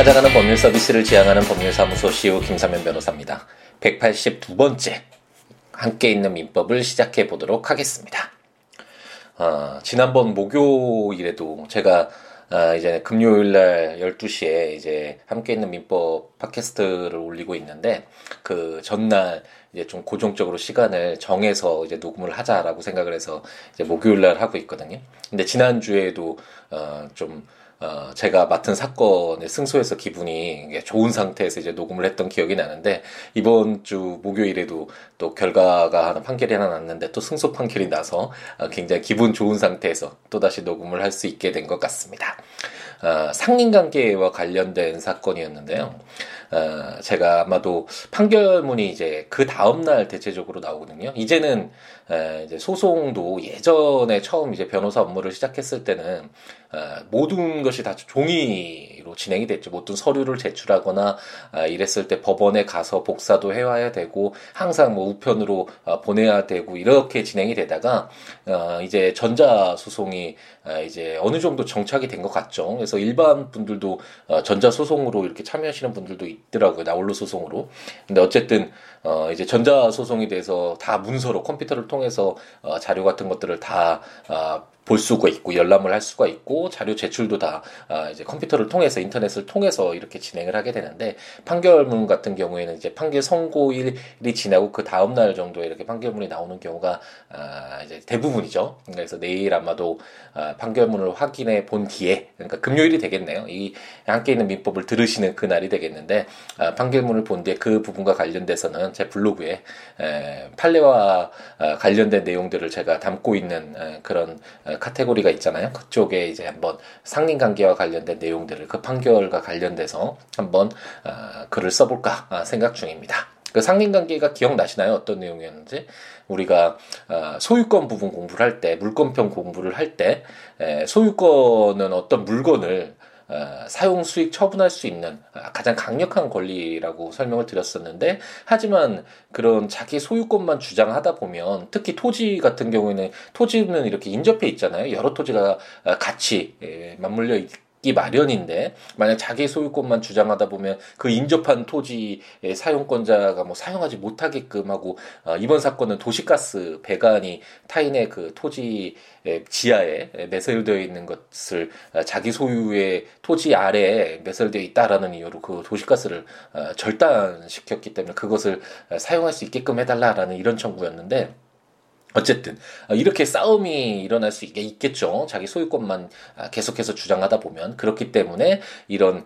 찾아가는 법률 서비스를 지향하는 법률사무소 CEO 김사면 변호사입니다. 182번째 함께 있는 민법을 시작해 보도록 하겠습니다. 어, 지난번 목요일에도 제가 어, 이제 금요일 날 12시에 이제 함께 있는 민법 팟캐스트를 올리고 있는데 그 전날 이제 좀 고정적으로 시간을 정해서 이제 녹음을 하자라고 생각을 해서 이제 목요일 날 하고 있거든요. 근데 지난주에도 어 좀 어, 제가 맡은 사건에 승소해서 기분이 좋은 상태에서 이제 녹음을 했던 기억이 나는데, 이번 주 목요일에도 또 결과가 하나 판결이 하나 났는데 또 승소 판결이 나서 어, 굉장히 기분 좋은 상태에서 또 다시 녹음을 할 수 있게 된 것 같습니다. 어, 상린관계와 관련된 사건이었는데요. 어, 제가 아마도 판결문이 이제 그 다음날 대체적으로 나오거든요. 이제는 에, 이제 소송도 예전에 처음 이제 변호사 업무를 시작했을 때는 어, 모든 것이 다 종이로 진행이 됐죠. 모든 서류를 제출하거나 어, 이랬을 때 법원에 가서 복사도 해와야 되고 항상 뭐 우편으로 어, 보내야 되고 이렇게 진행이 되다가 어, 이제 전자 소송이 어, 이제 어느 정도 정착이 된 것 같죠. 그래서 일반 분들도 어, 전자 소송으로 이렇게 참여하시는 분들도 있더라고요. 나홀로 소송으로. 근데 어쨌든 어, 이제 전자 소송에 대해서 다 문서로 컴퓨터를 통해서 어, 자료 같은 것들을 다 어, 볼 수가 있고 열람을 할 수가 있고 자료 제출도 다 아, 이제 컴퓨터를 통해서 인터넷을 통해서 이렇게 진행을 하게 되는데 판결문 같은 경우에는 이제 판결 선고일이 지나고 그 다음 날 정도에 이렇게 판결문이 나오는 경우가 아, 이제 대부분이죠. 그래서 내일 아마도 아, 판결문을 확인해 본 뒤에 그러니까 금요일이 되겠네요. 이 함께 있는 민법을 들으시는 그 날이 되겠는데 아, 판결문을 본 뒤에 그 부분과 관련돼서는 제 블로그에 에, 판례와 아, 관련된 내용들을 제가 담고 있는 에, 그런 카테고리가 있잖아요. 그쪽에 이제 한번 상린 관계와 관련된 내용들을 그 판결과 관련돼서 한번 어, 글을 써볼까 아, 생각 중입니다. 그 상린 관계가 기억나시나요? 어떤 내용이었는지 우리가 어, 소유권 부분 공부를 할 때 물권편 공부를 할 때 소유권은 어떤 물건을 어, 사용 수익 처분할 수 있는 아, 가장 강력한 권리라고 설명을 드렸었는데 하지만 그런 자기 소유권만 주장하다 보면 특히 토지 같은 경우에는 토지는 이렇게 인접해 있잖아요. 여러 토지가 아, 같이 예, 맞물려 있 기 마련인데 만약 자기 소유권만 주장하다 보면 그 인접한 토지의 사용권자가 뭐 사용하지 못하게끔 하고 어, 이번 사건은 도시가스 배관이 타인의 그 토지 지하에 매설되어 있는 것을 어, 자기 소유의 토지 아래에 매설되어 있다라는 이유로 그 도시가스를 어, 절단시켰기 때문에 그것을 어, 사용할 수 있게끔 해달라라는 이런 청구였는데 어쨌든 이렇게 싸움이 일어날 수 있겠죠. 자기 소유권만 계속해서 주장하다 보면 그렇기 때문에 이런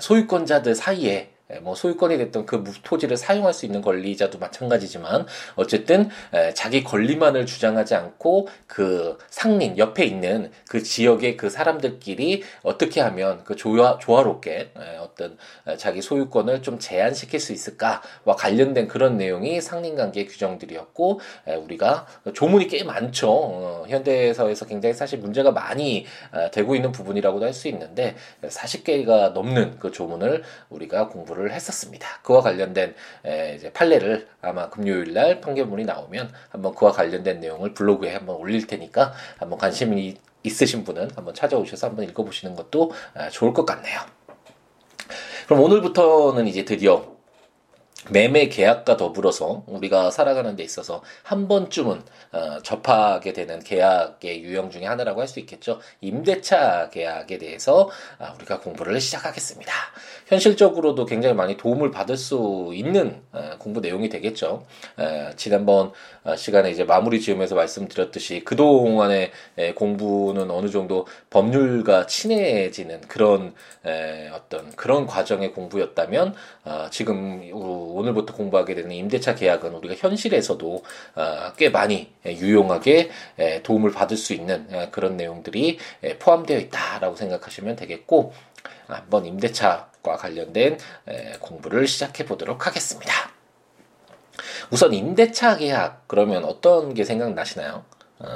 소유권자들 사이에 예, 뭐 소유권이 됐던 그 토지를 사용할 수 있는 권리자도 마찬가지지만 어쨌든 자기 권리만을 주장하지 않고 그 상린 옆에 있는 그 지역의 그 사람들끼리 어떻게 하면 그 조화, 조화롭게 어떤 자기 소유권을 좀 제한시킬 수 있을까와 관련된 그런 내용이 상린 관계 규정들이었고 우리가 조문이 꽤 많죠. 어, 현대사회에서 굉장히 사실 문제가 많이 되고 있는 부분이라고도 할 수 있는데 40개가 넘는 그 조문을 우리가 공부 를 공부를 했었습니다. 그와 관련된 이제 판례를 아마 금요일 날 판결문이 나오면 한번 그와 관련된 내용을 블로그에 한번 올릴 테니까 한번 관심이 있으신 분은 한번 찾아오셔서 한번 읽어보시는 것도 좋을 것 같네요. 그럼 오늘부터는 이제 드디어 매매 계약과 더불어서 우리가 살아가는 데 있어서 한 번쯤은 어, 접하게 되는 계약의 유형 중에 하나라고 할 수 있겠죠. 임대차 계약에 대해서 아, 우리가 공부를 시작하겠습니다. 현실적으로도 굉장히 많이 도움을 받을 수 있는 어, 공부 내용이 되겠죠. 어, 지난번 어, 시간에 이제 마무리 지으면서 말씀드렸듯이 그동안의 에, 공부는 어느 정도 법률과 친해지는 그런 에, 어떤 그런 과정의 공부였다면 어, 지금 오늘부터 공부하게 되는 임대차 계약은 우리가 현실에서도 어, 꽤 많이 유용하게 도움을 받을 수 있는 그런 내용들이 포함되어 있다라고 생각하시면 되겠고 한번 임대차과 관련된 공부를 시작해 보도록 하겠습니다. 우선 임대차 계약 그러면 어떤 게 생각나시나요? 어,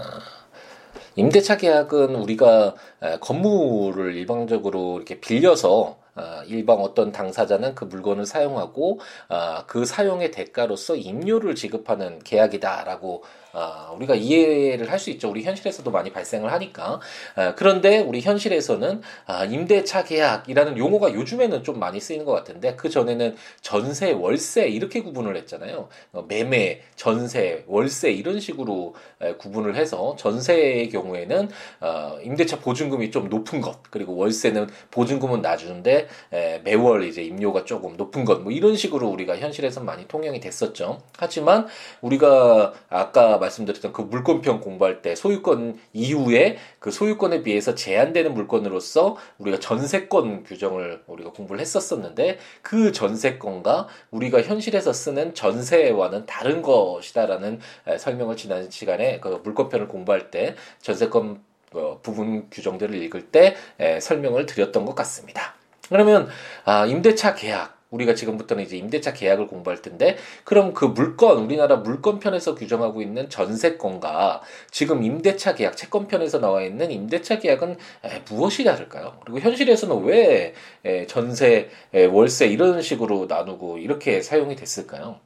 임대차 계약은 우리가 건물을 일방적으로 이렇게 빌려서 어, 일방 어떤 당사자는 그 물건을 사용하고 어, 그 사용의 대가로서 임료를 지급하는 계약이다라고 아, 우리가 이해를 할 수 있죠. 우리 현실에서도 많이 발생을 하니까. 아, 그런데 우리 현실에서는 아, 임대차 계약이라는 용어가 요즘에는 좀 많이 쓰이는 것 같은데 그 전에는 전세, 월세 이렇게 구분을 했잖아요. 어, 매매, 전세, 월세 이런 식으로 에, 구분을 해서 전세의 경우에는 어, 임대차 보증금이 좀 높은 것 그리고 월세는 보증금은 낮은데 에, 매월 이제 임료가 조금 높은 것 뭐 이런 식으로 우리가 현실에서 많이 통용이 됐었죠. 하지만 우리가 아까 말씀드렸던 그 물권평 공부할 때 소유권 이후에 그 소유권에 비해서 제한되는 물건으로서 우리가 전세권 규정을 우리가 공부를 했었었는데 그 전세권과 우리가 현실에서 쓰는 전세와는 다른 것이다라는 설명을 지난 시간에 그 물권편을 공부할 때 전세권 어, 부분 규정들을 읽을 때 설명을 드렸던 것 같습니다. 그러면 아, 임대차 계약 우리가 지금부터는 이제 임대차 계약을 공부할 텐데 그럼 그 물건 우리나라 물건편에서 규정하고 있는 전세권과 지금 임대차 계약 채권편에서 나와 있는 임대차 계약은 에, 무엇이 다를까요? 그리고 현실에서는 왜 에, 전세, 에, 월세 이런 식으로 나누고 이렇게 사용이 됐을까요?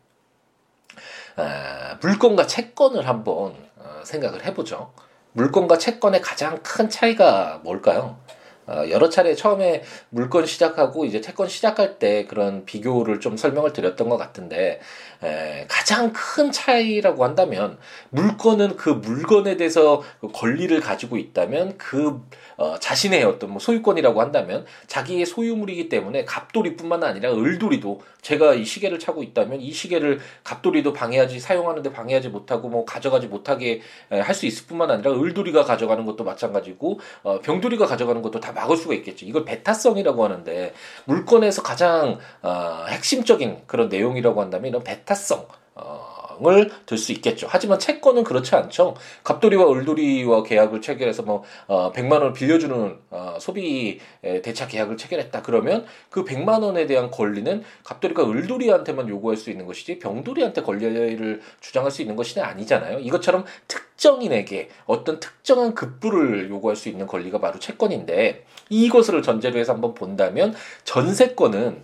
아, 물건과 채권을 한번 어, 생각을 해보죠. 물건과 채권의 가장 큰 차이가 뭘까요? 어, 여러 차례 처음에 물건 시작하고 이제 채권 시작할 때 그런 비교를 좀 설명을 드렸던 것 같은데 에, 가장 큰 차이라고 한다면 물건은 그 물건에 대해서 그 권리를 가지고 있다면 그 어, 자신의 어떤 뭐 소유권이라고 한다면 자기의 소유물이기 때문에 갑돌이뿐만 아니라 을돌이도 제가 이 시계를 차고 있다면 이 시계를 갑돌이도 방해하지 사용하는데 방해하지 못하고 뭐 가져가지 못하게 할 수 있을 뿐만 아니라 을돌이가 가져가는 것도 마찬가지고 어, 병돌이가 가져가는 것도 다 막을 수가 있겠죠. 이걸 베타성이라고 하는데 물건에서 가장 어, 핵심적인 그런 내용이라고 한다면 이런 베타성. 어, 을들 수 있겠죠. 하지만 채권은 그렇지 않죠. 갑돌이와 을돌이와 계약을 체결해서 뭐 어, 100만 원을 빌려주는 어, 소비 대차 계약을 체결했다. 그러면 그 100만 원에 대한 권리는 갑돌이가 을돌이한테만 요구할 수 있는 것이지 병돌이한테 권리를 주장할 수 있는 것이 아니잖아요. 이것처럼 특정인에게 어떤 특정한 급부를 요구할 수 있는 권리가 바로 채권인데 이것을 전제로 해서 한번 본다면 전세권은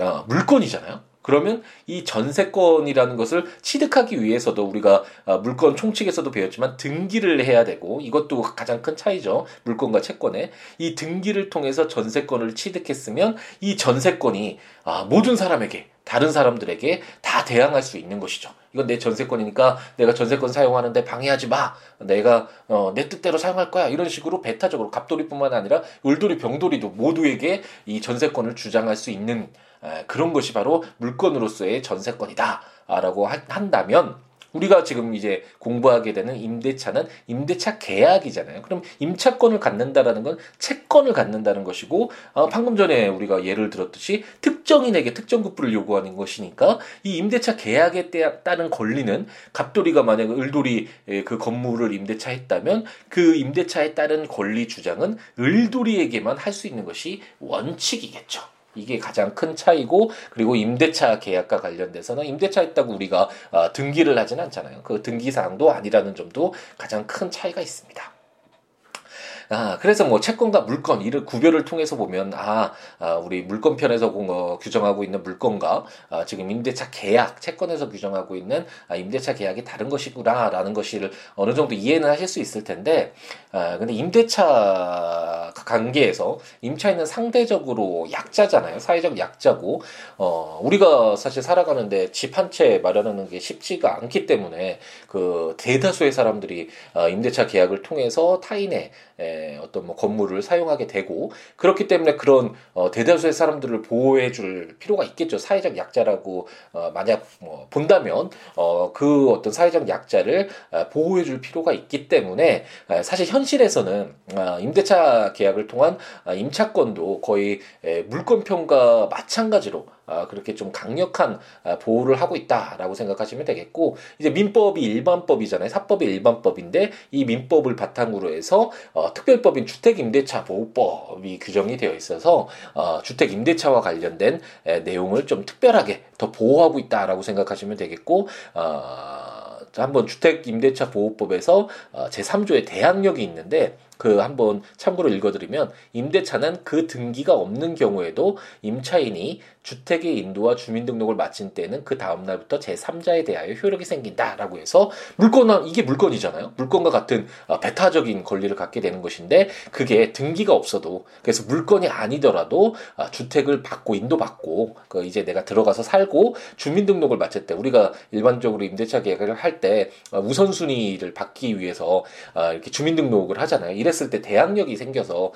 어, 물건이잖아요. 그러면 이 전세권이라는 것을 취득하기 위해서도 우리가 아, 물건 총칙에서도 배웠지만 등기를 해야 되고 이것도 가장 큰 차이죠. 물건과 채권에 이 등기를 통해서 전세권을 취득했으면 이 전세권이 아, 모든 사람에게 다른 사람들에게 다 대항할 수 있는 것이죠. 이건 내 전세권이니까 내가 전세권 사용하는데 방해하지 마. 내가 어, 내 뜻대로 사용할 거야. 이런 식으로 배타적으로 갑돌이뿐만 아니라 을돌이, 병돌이도 모두에게 이 전세권을 주장할 수 있는 그런 것이 바로 물건으로서의 전세권이다라고 한다면 우리가 지금 이제 공부하게 되는 임대차는 임대차 계약이잖아요. 그럼 임차권을 갖는다라는 건 채권을 갖는다는 것이고 어, 방금 전에 우리가 예를 들었듯이 특정인에게 특정 급부를 요구하는 것이니까 이 임대차 계약에 따른 권리는 갑돌이가 만약 을돌이 그 건물을 임대차했다면 그 임대차에 따른 권리 주장은 을돌이에게만 할 수 있는 것이 원칙이겠죠. 이게 가장 큰 차이고 그리고 임대차 계약과 관련돼서는 임대차 했다고 우리가 어, 등기를 하진 않잖아요. 그 등기 사항도 아니라는 점도 가장 큰 차이가 있습니다. 아, 그래서 뭐 채권과 물건 이를 구별을 통해서 보면 아, 아 우리 물건 편에서 어, 규정하고 있는 물건과 아, 지금 임대차 계약 채권에서 규정하고 있는 아, 임대차 계약이 다른 것이구나라는 것을 어느 정도 이해는 하실 수 있을 텐데 아, 근데 임대차 관계에서 임차인은 상대적으로 약자잖아요. 사회적 약자고 어, 우리가 사실 살아가는데 집 한 채 마련하는 게 쉽지가 않기 때문에 그 대다수의 사람들이 어, 임대차 계약을 통해서 타인의 에, 어떤 뭐 건물을 사용하게 되고 그렇기 때문에 그런 어, 대다수의 사람들을 보호해 줄 필요가 있겠죠. 사회적 약자라고 어, 만약 뭐 본다면 어, 그 어떤 사회적 약자를 어, 보호해 줄 필요가 있기 때문에 어, 사실 현실에서는 어, 임대차 계약을 통한 어, 임차권도 거의 에, 물권편과 마찬가지로 아, 그렇게 좀 강력한 아, 보호를 하고 있다라고 생각하시면 되겠고 이제 민법이 일반법이잖아요. 사법이 일반법인데 이 민법을 바탕으로 해서 어, 특별법인 주택임대차 보호법이 규정이 되어 있어서 어, 주택임대차와 관련된 에, 내용을 좀 특별하게 더 보호하고 있다라고 생각하시면 되겠고 어, 한번 주택임대차 보호법에서 어, 제3조의 대항력이 있는데 그 한번 참고로 읽어드리면 임대차는 그 등기가 없는 경우에도 임차인이 주택의 인도와 주민등록을 마친 때는 그 다음 날부터 제3자에 대하여 효력이 생긴다라고 해서 물건 이게 물건이잖아요. 물건과 같은 어, 배타적인 권리를 갖게 되는 것인데 그게 등기가 없어도 그래서 물건이 아니더라도 어, 주택을 받고 인도받고 그 이제 내가 들어가서 살고 주민등록을 마칠 때 우리가 일반적으로 임대차 계약을 할때 어, 우선순위를 받기 위해서 이렇게 주민등록을 하잖아요. 이랬을 때 대항력이 생겨서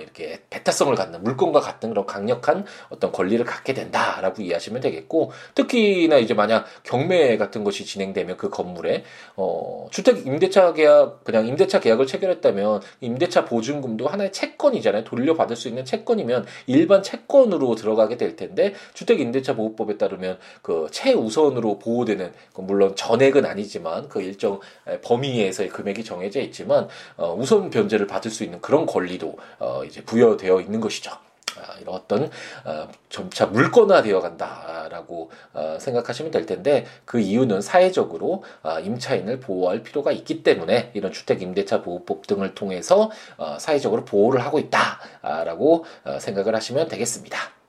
이렇게 배타성을 갖는 물건과 같은 그런 강력한 어떤 권리를 갖 갖게 된다라고 이해하시면 되겠고 특히나 이제 만약 경매 같은 것이 진행되면 그 건물에 어 주택 임대차 계약 그냥 임대차 계약을 체결했다면 임대차 보증금도 하나의 채권이잖아요. 돌려받을 수 있는 채권이면 일반 채권으로 들어가게 될 텐데 주택 임대차 보호법에 따르면 그 최우선으로 보호되는 그 물론 전액은 아니지만 그 일정 범위에서의 금액이 정해져 있지만 어 우선 변제를 받을 수 있는 그런 권리도 어 이제 부여되어 있는 것이죠. 아, 이런 어떤 어, 점차 물건화되어 간다라고 어, 생각하시면 될 텐데 그 이유는 사회적으로 어, 임차인을 보호할 필요가 있기 때문에 이런 주택 임대차 보호법 등을 통해서 사회적으로 보호를 하고 있다라고 생각을 하시면 되겠습니다.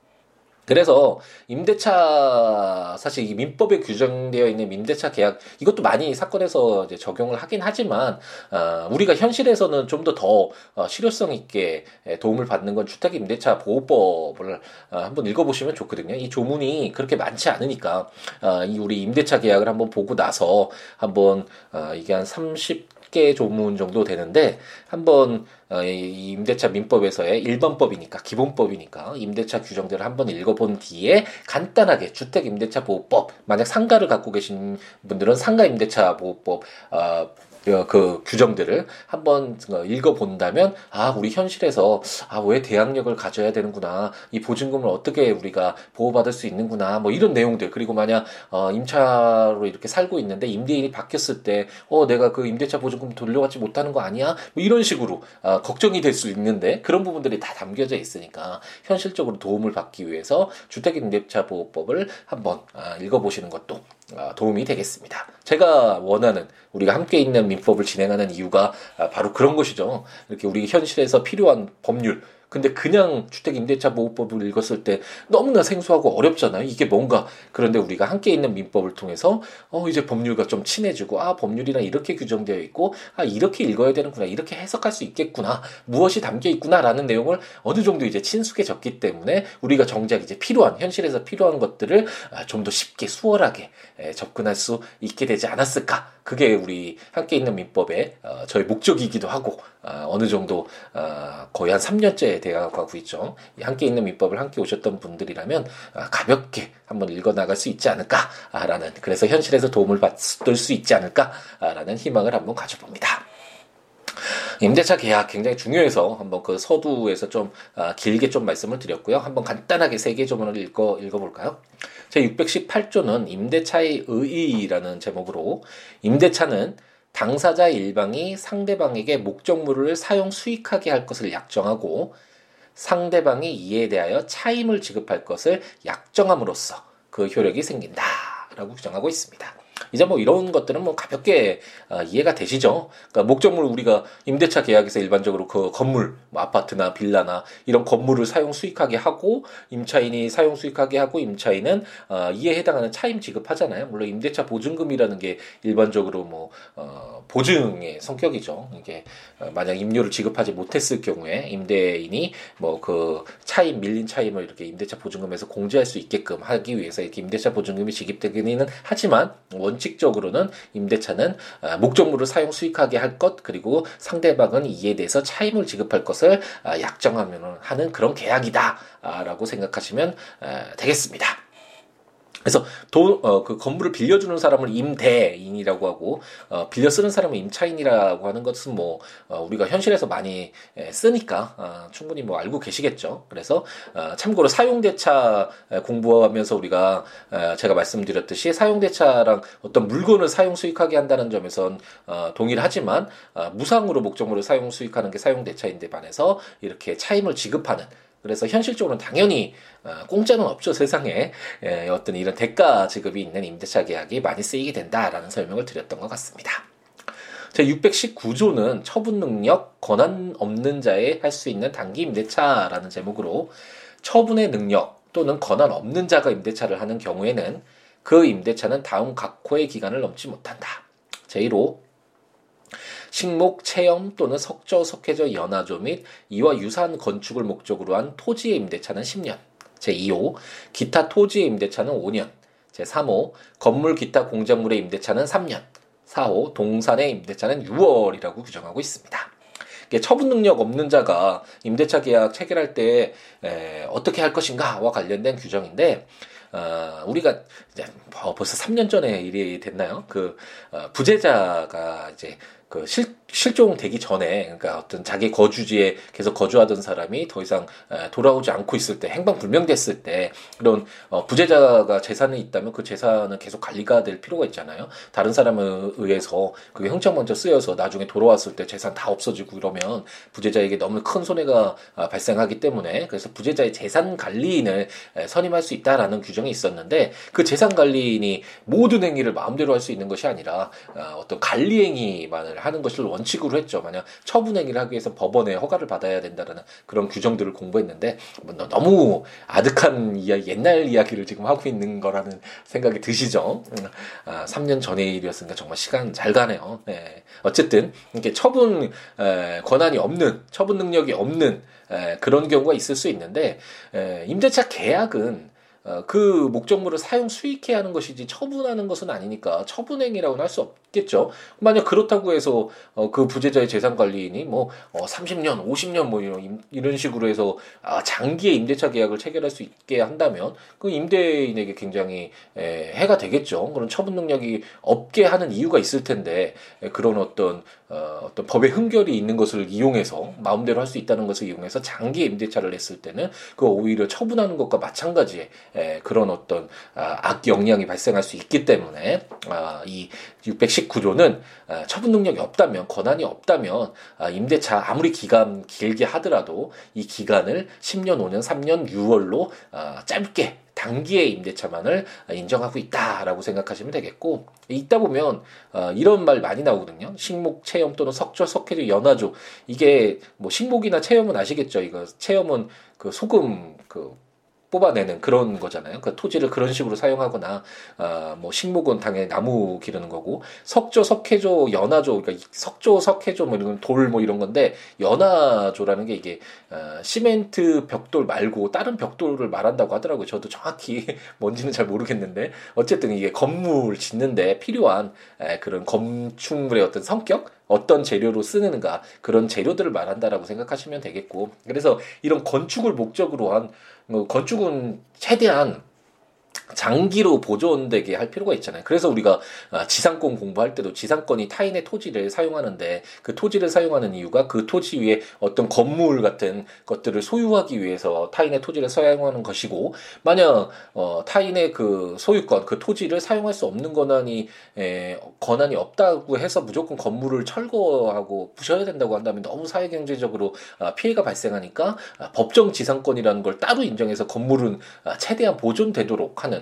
그래서 임대차 사실 이 민법에 규정되어 있는 임대차 계약 이것도 많이 사건에서 이제 적용을 하긴 하지만 어, 우리가 현실에서는 좀 더더 더, 어, 실효성 있게 도움을 받는 건 주택 임대차 보호법을 어, 한번 읽어보시면 좋거든요. 이 조문이 그렇게 많지 않으니까 어, 이 우리 임대차 계약을 한번 보고 나서 한번 어, 이게 한 30. 개 조문 정도 되는데 한번 어, 이 임대차 민법에서의 일반법이니까 기본법이니까 임대차 규정들을 한번 읽어본 뒤에 간단하게 주택 임대차 보호법 만약 상가를 갖고 계신 분들은 상가 임대차 보호법 어, 어, 그 규정들을 한번 읽어본다면 아 우리 현실에서 아 왜 대항력을 가져야 되는구나. 이 보증금을 어떻게 우리가 보호받을 수 있는구나. 뭐 이런 내용들. 그리고 만약 어, 임차로 이렇게 살고 있는데 임대인이 바뀌었을 때 어 내가 그 임대차 보증금 돌려받지 못하는 거 아니야? 뭐 이런 식으로 어, 걱정이 될 수 있는데 그런 부분들이 다 담겨져 있으니까 현실적으로 도움을 받기 위해서 주택임대차 보호법을 한번 아, 읽어보시는 것도 아, 도움이 되겠습니다. 제가 원하는 우리가 함께 있는 민법을 진행하는 이유가 아, 바로 그런 것이죠. 이렇게 우리 현실에서 필요한 법률, 근데 그냥 주택 임대차 보호법을 읽었을 때 너무나 생소하고 어렵잖아요. 이게 뭔가. 그런데 우리가 함께 있는 민법을 통해서 어 이제 법률과 좀 친해지고 아 법률이랑 이렇게 규정되어 있고 아 이렇게 읽어야 되는구나. 이렇게 해석할 수 있겠구나. 무엇이 담겨 있구나라는 내용을 어느 정도 이제 친숙해졌기 때문에 우리가 정작 이제 필요한 현실에서 필요한 것들을 아, 좀더 쉽게 수월하게 접근할 수 있게 되지 않았을까? 그게 우리 함께 있는 민법의 어, 저희 목적이기도 하고 어, 어느 정도 어, 거의 한 3년째 되어가고 있죠. 함께 있는 민법을 함께 오셨던 분들이라면 어, 가볍게 한번 읽어 나갈 수 있지 않을까라는 그래서 현실에서 도움을 받을 수 있지 않을까라는 희망을 한번 가져봅니다. 임대차 계약 굉장히 중요해서 한번 그 서두에서 좀 아, 길게 좀 말씀을 드렸고요. 한번 간단하게 세 개 조문을 읽어 읽어볼까요? 제 618조는 임대차의 의의라는 제목으로 임대차는 당사자 일방이 상대방에게 목적물을 사용 수익하게 할 것을 약정하고 상대방이 이에 대하여 차임을 지급할 것을 약정함으로써 그 효력이 생긴다 라고 규정하고 있습니다. 이제 뭐 이런 것들은 뭐 가볍게 어, 이해가 되시죠? 그러니까 목적물 우리가 임대차 계약에서 일반적으로 그 건물, 뭐 아파트나 빌라나 이런 건물을 사용 수익하게 하고 임차인이 사용 수익하게 하고 임차인은 어, 이에 해당하는 차임 지급하잖아요. 물론 임대차 보증금이라는 게 일반적으로 뭐 어, 보증의 성격이죠. 이게 어, 만약 임료를 지급하지 못했을 경우에 임대인이 뭐 그 차임 밀린 차임을 이렇게 임대차 보증금에서 공제할 수 있게끔 하기 위해서 이렇게 임대차 보증금이 지급되기는 하지만 원칙적으로는 임대차는 아, 목적물을 사용 수익하게 할 것 그리고 상대방은 이에 대해서 차임을 지급할 것을 아, 약정하면 하는 그런 계약이다라고 생각하시면 아, 되겠습니다. 그래서 돈, 어, 그 건물을 빌려주는 사람을 임대인이라고 하고, 어, 빌려 쓰는 사람을 임차인이라고 하는 것은 뭐, 어, 우리가 현실에서 많이 에, 쓰니까, 어, 충분히 뭐 알고 계시겠죠. 그래서, 어, 참고로 사용대차 공부하면서 우리가, 어, 제가 말씀드렸듯이 사용대차랑 어떤 물건을 사용 수익하게 한다는 점에선, 어, 동일 하지만, 어, 무상으로 목적물을 사용 수익하는 게 사용대차인데 반해서 이렇게 차임을 지급하는, 그래서 현실적으로는 당연히 어, 공짜는 없죠 세상에 예, 어떤 이런 대가 지급이 있는 임대차 계약이 많이 쓰이게 된다라는 설명을 드렸던 것 같습니다. 제 619조는 처분 능력 권한 없는 자에 할수 있는 단기 임대차라는 제목으로 처분의 능력 또는 권한 없는 자가 임대차를 하는 경우에는 그 임대차는 다음 각호의 기간을 넘지 못한다. 제1호 식목, 체험 또는 석조, 석회저, 연화조 및 이와 유사한 건축을 목적으로 한 토지의 임대차는 10년. 제2호 기타 토지의 임대차는 5년. 제3호 건물 기타 공작물의 임대차는 3년. 4호 동산의 임대차는 6월이라고 규정하고 있습니다. 처분 능력 없는 자가 임대차 계약 체결할 때 에, 어떻게 할 것인가와 관련된 규정인데 어, 우리가 이제 뭐 벌써 3년 전에 일이 됐나요? 그 어, 부재자가 이제 그 실, 실종되기 전에 그러니까 어떤 자기 거주지에 계속 거주하던 사람이 더 이상 돌아오지 않고 있을 때 행방 불명됐을 때 그런 어, 부재자가 재산이 있다면 그 재산은 계속 관리가 될 필요가 있잖아요. 다른 사람에 의해서 그게 형청 먼저 쓰여서 나중에 돌아왔을 때 재산 다 없어지고 이러면 부재자에게 너무 큰 손해가 아, 발생하기 때문에 그래서 부재자의 재산 관리인을 선임할 수 있다라는 규정이 있었는데 그 재산 관리인이 모든 행위를 마음대로 할 수 있는 것이 아니라 아, 어떤 관리 행위만을 하는 것을 원 칙으로 했죠. 만약 처분 행위를 하기 위해서 법원의 허가를 받아야 된다는 그런 규정들을 공부했는데 뭐 너무 아득한 이야기, 옛날 이야기를 지금 하고 있는 거라는 생각이 드시죠. 음, 아, 3년 전의 일이었으니까 정말 시간 잘 가네요. 네. 어쨌든 이렇게 처분 에, 권한이 없는 처분 능력이 없는 에, 그런 경우가 있을 수 있는데 에, 임대차 계약은 어, 그 목적물을 사용 수익해 하는 것이지 처분하는 것은 아니니까 처분행위라고는 할수없 겠죠. 만약 그렇다고 해서 어, 그 부재자의 재산 관리인이 뭐 어, 30년, 50년 뭐 이런 이런 식으로 해서 아, 장기의 임대차 계약을 체결할 수 있게 한다면 그 임대인에게 굉장히 에, 해가 되겠죠. 그런 처분 능력이 없게 하는 이유가 있을 텐데 에, 그런 어떤 어, 어떤 법의 흥결이 있는 것을 이용해서 마음대로 할 수 있다는 것을 이용해서 장기 임대차를 했을 때는 그 오히려 처분하는 것과 마찬가지의 에, 그런 어떤 아, 악 영향이 발생할 수 있기 때문에 아, 이 619조는 아, 처분 능력이 없다면 권한이 없다면 아, 임대차 아무리 기간 길게 하더라도 이 기간을 10년, 5년, 3년, 6월로 아, 짧게 단기의 임대차만을 인정하고 있다라고 생각하시면 되겠고 있다 보면 어, 이런 말 많이 나오거든요. 식목 체험 또는 석조 석회조 연화조 이게 뭐 식목이나 체험은 아시겠죠? 이거 체험은 그 소금 그 뽑아내는 그런 거잖아요. 그 토지를 그런 식으로 사용하거나 아, 뭐 식목은 당연히 나무 기르는 거고 석조, 석회조, 연화조 그러니까 석조, 석회조 뭐 이런 돌 뭐 이런 건데 연화조라는 게 이게 아, 시멘트 벽돌 말고 다른 벽돌을 말한다고 하더라고요. 저도 정확히 뭔지는 잘 모르겠는데 어쨌든 이게 건물 짓는데 필요한 에, 그런 건축물의 어떤 성격 어떤 재료로 쓰는가 그런 재료들을 말한다라고 생각하시면 되겠고 그래서 이런 건축을 목적으로 한 뭐 건축은 최대한 장기로 보존되게 할 필요가 있잖아요. 그래서 우리가 아, 지상권 공부할 때도 지상권이 타인의 토지를 사용하는데 그 토지를 사용하는 이유가 그 토지 위에 어떤 건물 같은 것들을 소유하기 위해서 타인의 토지를 사용하는 것이고 만약 어, 타인의 그 소유권 그 토지를 사용할 수 없는 권한이 에, 권한이 없다고 해서 무조건 건물을 철거하고 부셔야 된다고 한다면 너무 사회 경제적으로 아, 피해가 발생하니까 아, 법정 지상권이라는 걸 따로 인정해서 건물은 아, 최대한 보존되도록 하는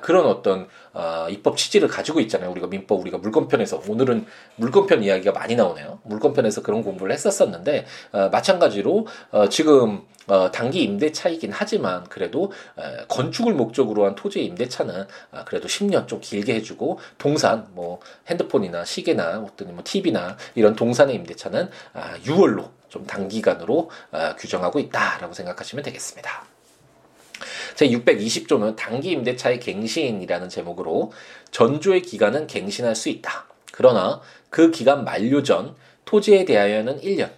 그런 어떤 어, 입법 취지를 가지고 있잖아요. 우리가 민법 우리가 물권편에서 오늘은 물권편 이야기가 많이 나오네요. 물권편에서 그런 공부를 했었었는데 어, 마찬가지로 어, 지금 어, 단기 임대차이긴 하지만 그래도 에, 건축을 목적으로 한 토지 임대차는 아, 그래도 10년 좀 길게 해주고 동산 뭐 핸드폰이나 시계나 어떤 뭐 TV나 이런 동산의 임대차는 아, 6월로 좀 단기간으로 아, 규정하고 있다라고 생각하시면 되겠습니다. 제 620조는 단기 임대차의 갱신이라는 제목으로 전조의 기간은 갱신할 수 있다. 그러나 그 기간 만료 전 토지에 대하여는 1년,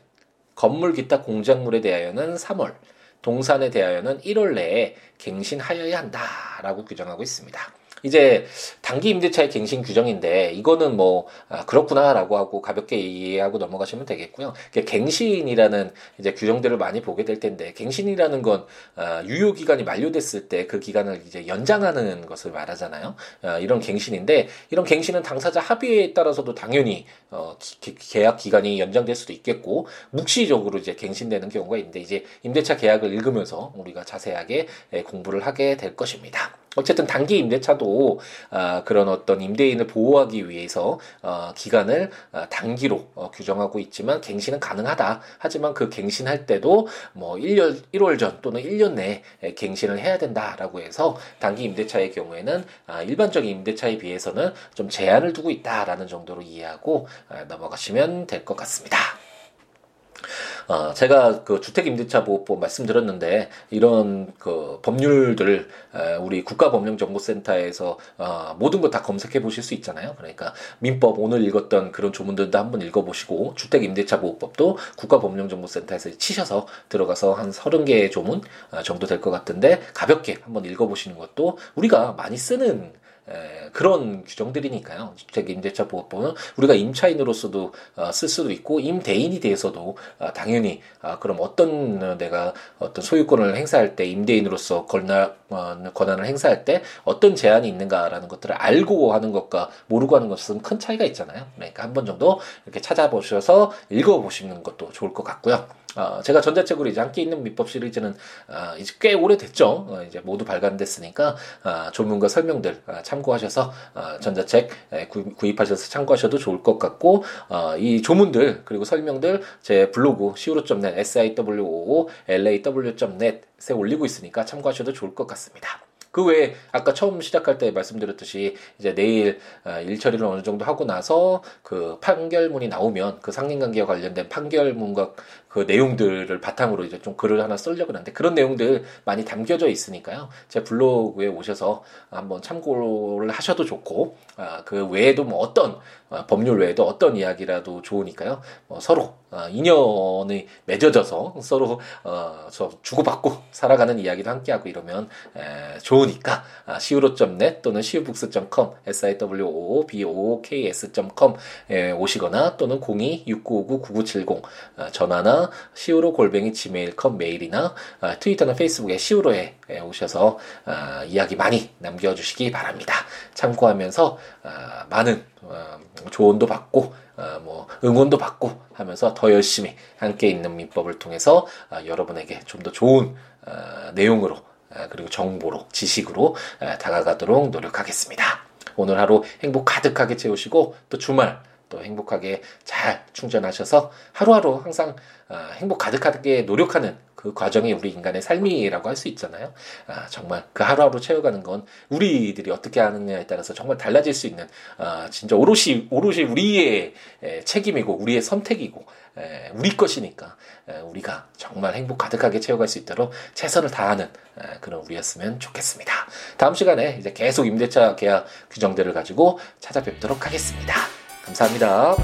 건물 기타 공작물에 대하여는 3월, 동산에 대하여는 1월 내에 갱신하여야 한다라고 규정하고 있습니다. 이제 단기 임대차의 갱신 규정인데 이거는 뭐 아, 그렇구나라고 하고 가볍게 이해하고 넘어가시면 되겠고요. 갱신이라는 이제 규정들을 많이 보게 될 텐데 갱신이라는 건 아, 유효 기간이 만료됐을 때 그 기간을 이제 연장하는 것을 말하잖아요. 아, 이런 갱신인데 이런 갱신은 당사자 합의에 따라서도 당연히 어, 기, 계약 기간이 연장될 수도 있겠고 묵시적으로 이제 갱신되는 경우가 있는데 이제 임대차 계약을 읽으면서 우리가 자세하게 공부를 하게 될 것입니다. 어쨌든 단기 임대차도 아, 그런 어떤 임대인을 보호하기 위해서 어, 기간을 아, 단기로 어, 규정하고 있지만 갱신은 가능하다. 하지만 그 갱신할 때도 뭐 1년 1월 전 또는 1년 내에 갱신을 해야 된다라고 해서 단기 임대차의 경우에는 아, 일반적인 임대차에 비해서는 좀 제한을 두고 있다라는 정도로 이해하고 아, 넘어가시면 될 것 같습니다. 어, 제가 그 주택임대차 보호법 말씀드렸는데 이런 그 법률들 에, 우리 국가법령정보센터에서 어, 모든 거다 검색해 보실 수 있잖아요. 그러니까 민법 오늘 읽었던 그런 조문들도 한번 읽어보시고 주택임대차 보호법도 국가법령정보센터에서 치셔서 들어가서 한 서른 개의 조문 어, 정도 될 것 같은데 가볍게 한번 읽어보시는 것도 우리가 많이 쓰는 에, 그런 규정들이니까요. 주택 임대차 보호법은 우리가 임차인으로서도 어, 쓸 수도 있고 임대인이 대해서도 어, 당연히 어, 그럼 어떤 내가 어떤 소유권을 행사할 때 임대인으로서 권한, 어, 권한을 행사할 때 어떤 제한이 있는가라는 것들을 알고 하는 것과 모르고 하는 것은 큰 차이가 있잖아요. 그러니까 한 번 정도 이렇게 찾아보셔서 읽어보시는 것도 좋을 것 같고요. 어, 제가 전자책으로 이제 함께 있는 민법 시리즈는 어, 이제 꽤 오래됐죠. 어, 이제 모두 발간됐으니까 어, 조문과 설명들 어, 참고하셔서 어, 전자책 에, 구, 구입하셔서 참고하셔도 좋을 것 같고 어, 이 조문들 그리고 설명들 제 블로그 siwo.net siwo law.net에 올리고 있으니까 참고하셔도 좋을 것 같습니다. 그 외에 아까 처음 시작할 때 말씀드렸듯이 이제 내일 어, 일 처리를 어느 정도 하고 나서 그 판결문이 나오면 그 상린관계와 관련된 판결문과 그 내용들을 바탕으로 이제 좀 글을 하나 쓰려고 하는데 그런 내용들 많이 담겨져 있으니까요. 제 블로그에 오셔서 한번 참고를 하셔도 좋고 아, 그 외에도 뭐 어떤 어, 법률 외에도 어떤 이야기라도 좋으니까요. 어, 서로 어, 인연이 맺어져서 서로 어, 저 주고받고 살아가는 이야기도 함께하고 이러면 에, 좋으니까 아, siwo.net 또는 siwoobooks.com siwoboks.com 에 오시거나 또는 02-6959-9970 어, 전화나 siwo 골뱅이 gmail.com 메일이나 어, 트위터나 페이스북에 siwo에 오셔서 어, 이야기 많이 남겨주시기 바랍니다. 참고하면서 어, 많은 어, 조언도 받고 어, 뭐 응원도 받고 하면서 더 열심히 함께 있는 민법을 통해서 어, 여러분에게 좀 더 좋은 어, 내용으로 어, 그리고 정보로 지식으로 어, 다가가도록 노력하겠습니다. 오늘 하루 행복 가득하게 채우시고 또 주말 또 행복하게 잘 충전하셔서 하루하루 항상 어, 행복 가득하게 노력하는 그 과정이 우리 인간의 삶이라고 할 수 있잖아요. 아, 정말 그 하루하루 채워가는 건 우리들이 어떻게 하느냐에 따라서 정말 달라질 수 있는 아, 진짜 오롯이 오롯이 우리의 에, 책임이고 우리의 선택이고 에, 우리 것이니까 에, 우리가 정말 행복 가득하게 채워갈 수 있도록 최선을 다하는 에, 그런 우리였으면 좋겠습니다. 다음 시간에 이제 계속 임대차 계약 규정들을 가지고 찾아뵙도록 하겠습니다. 감사합니다.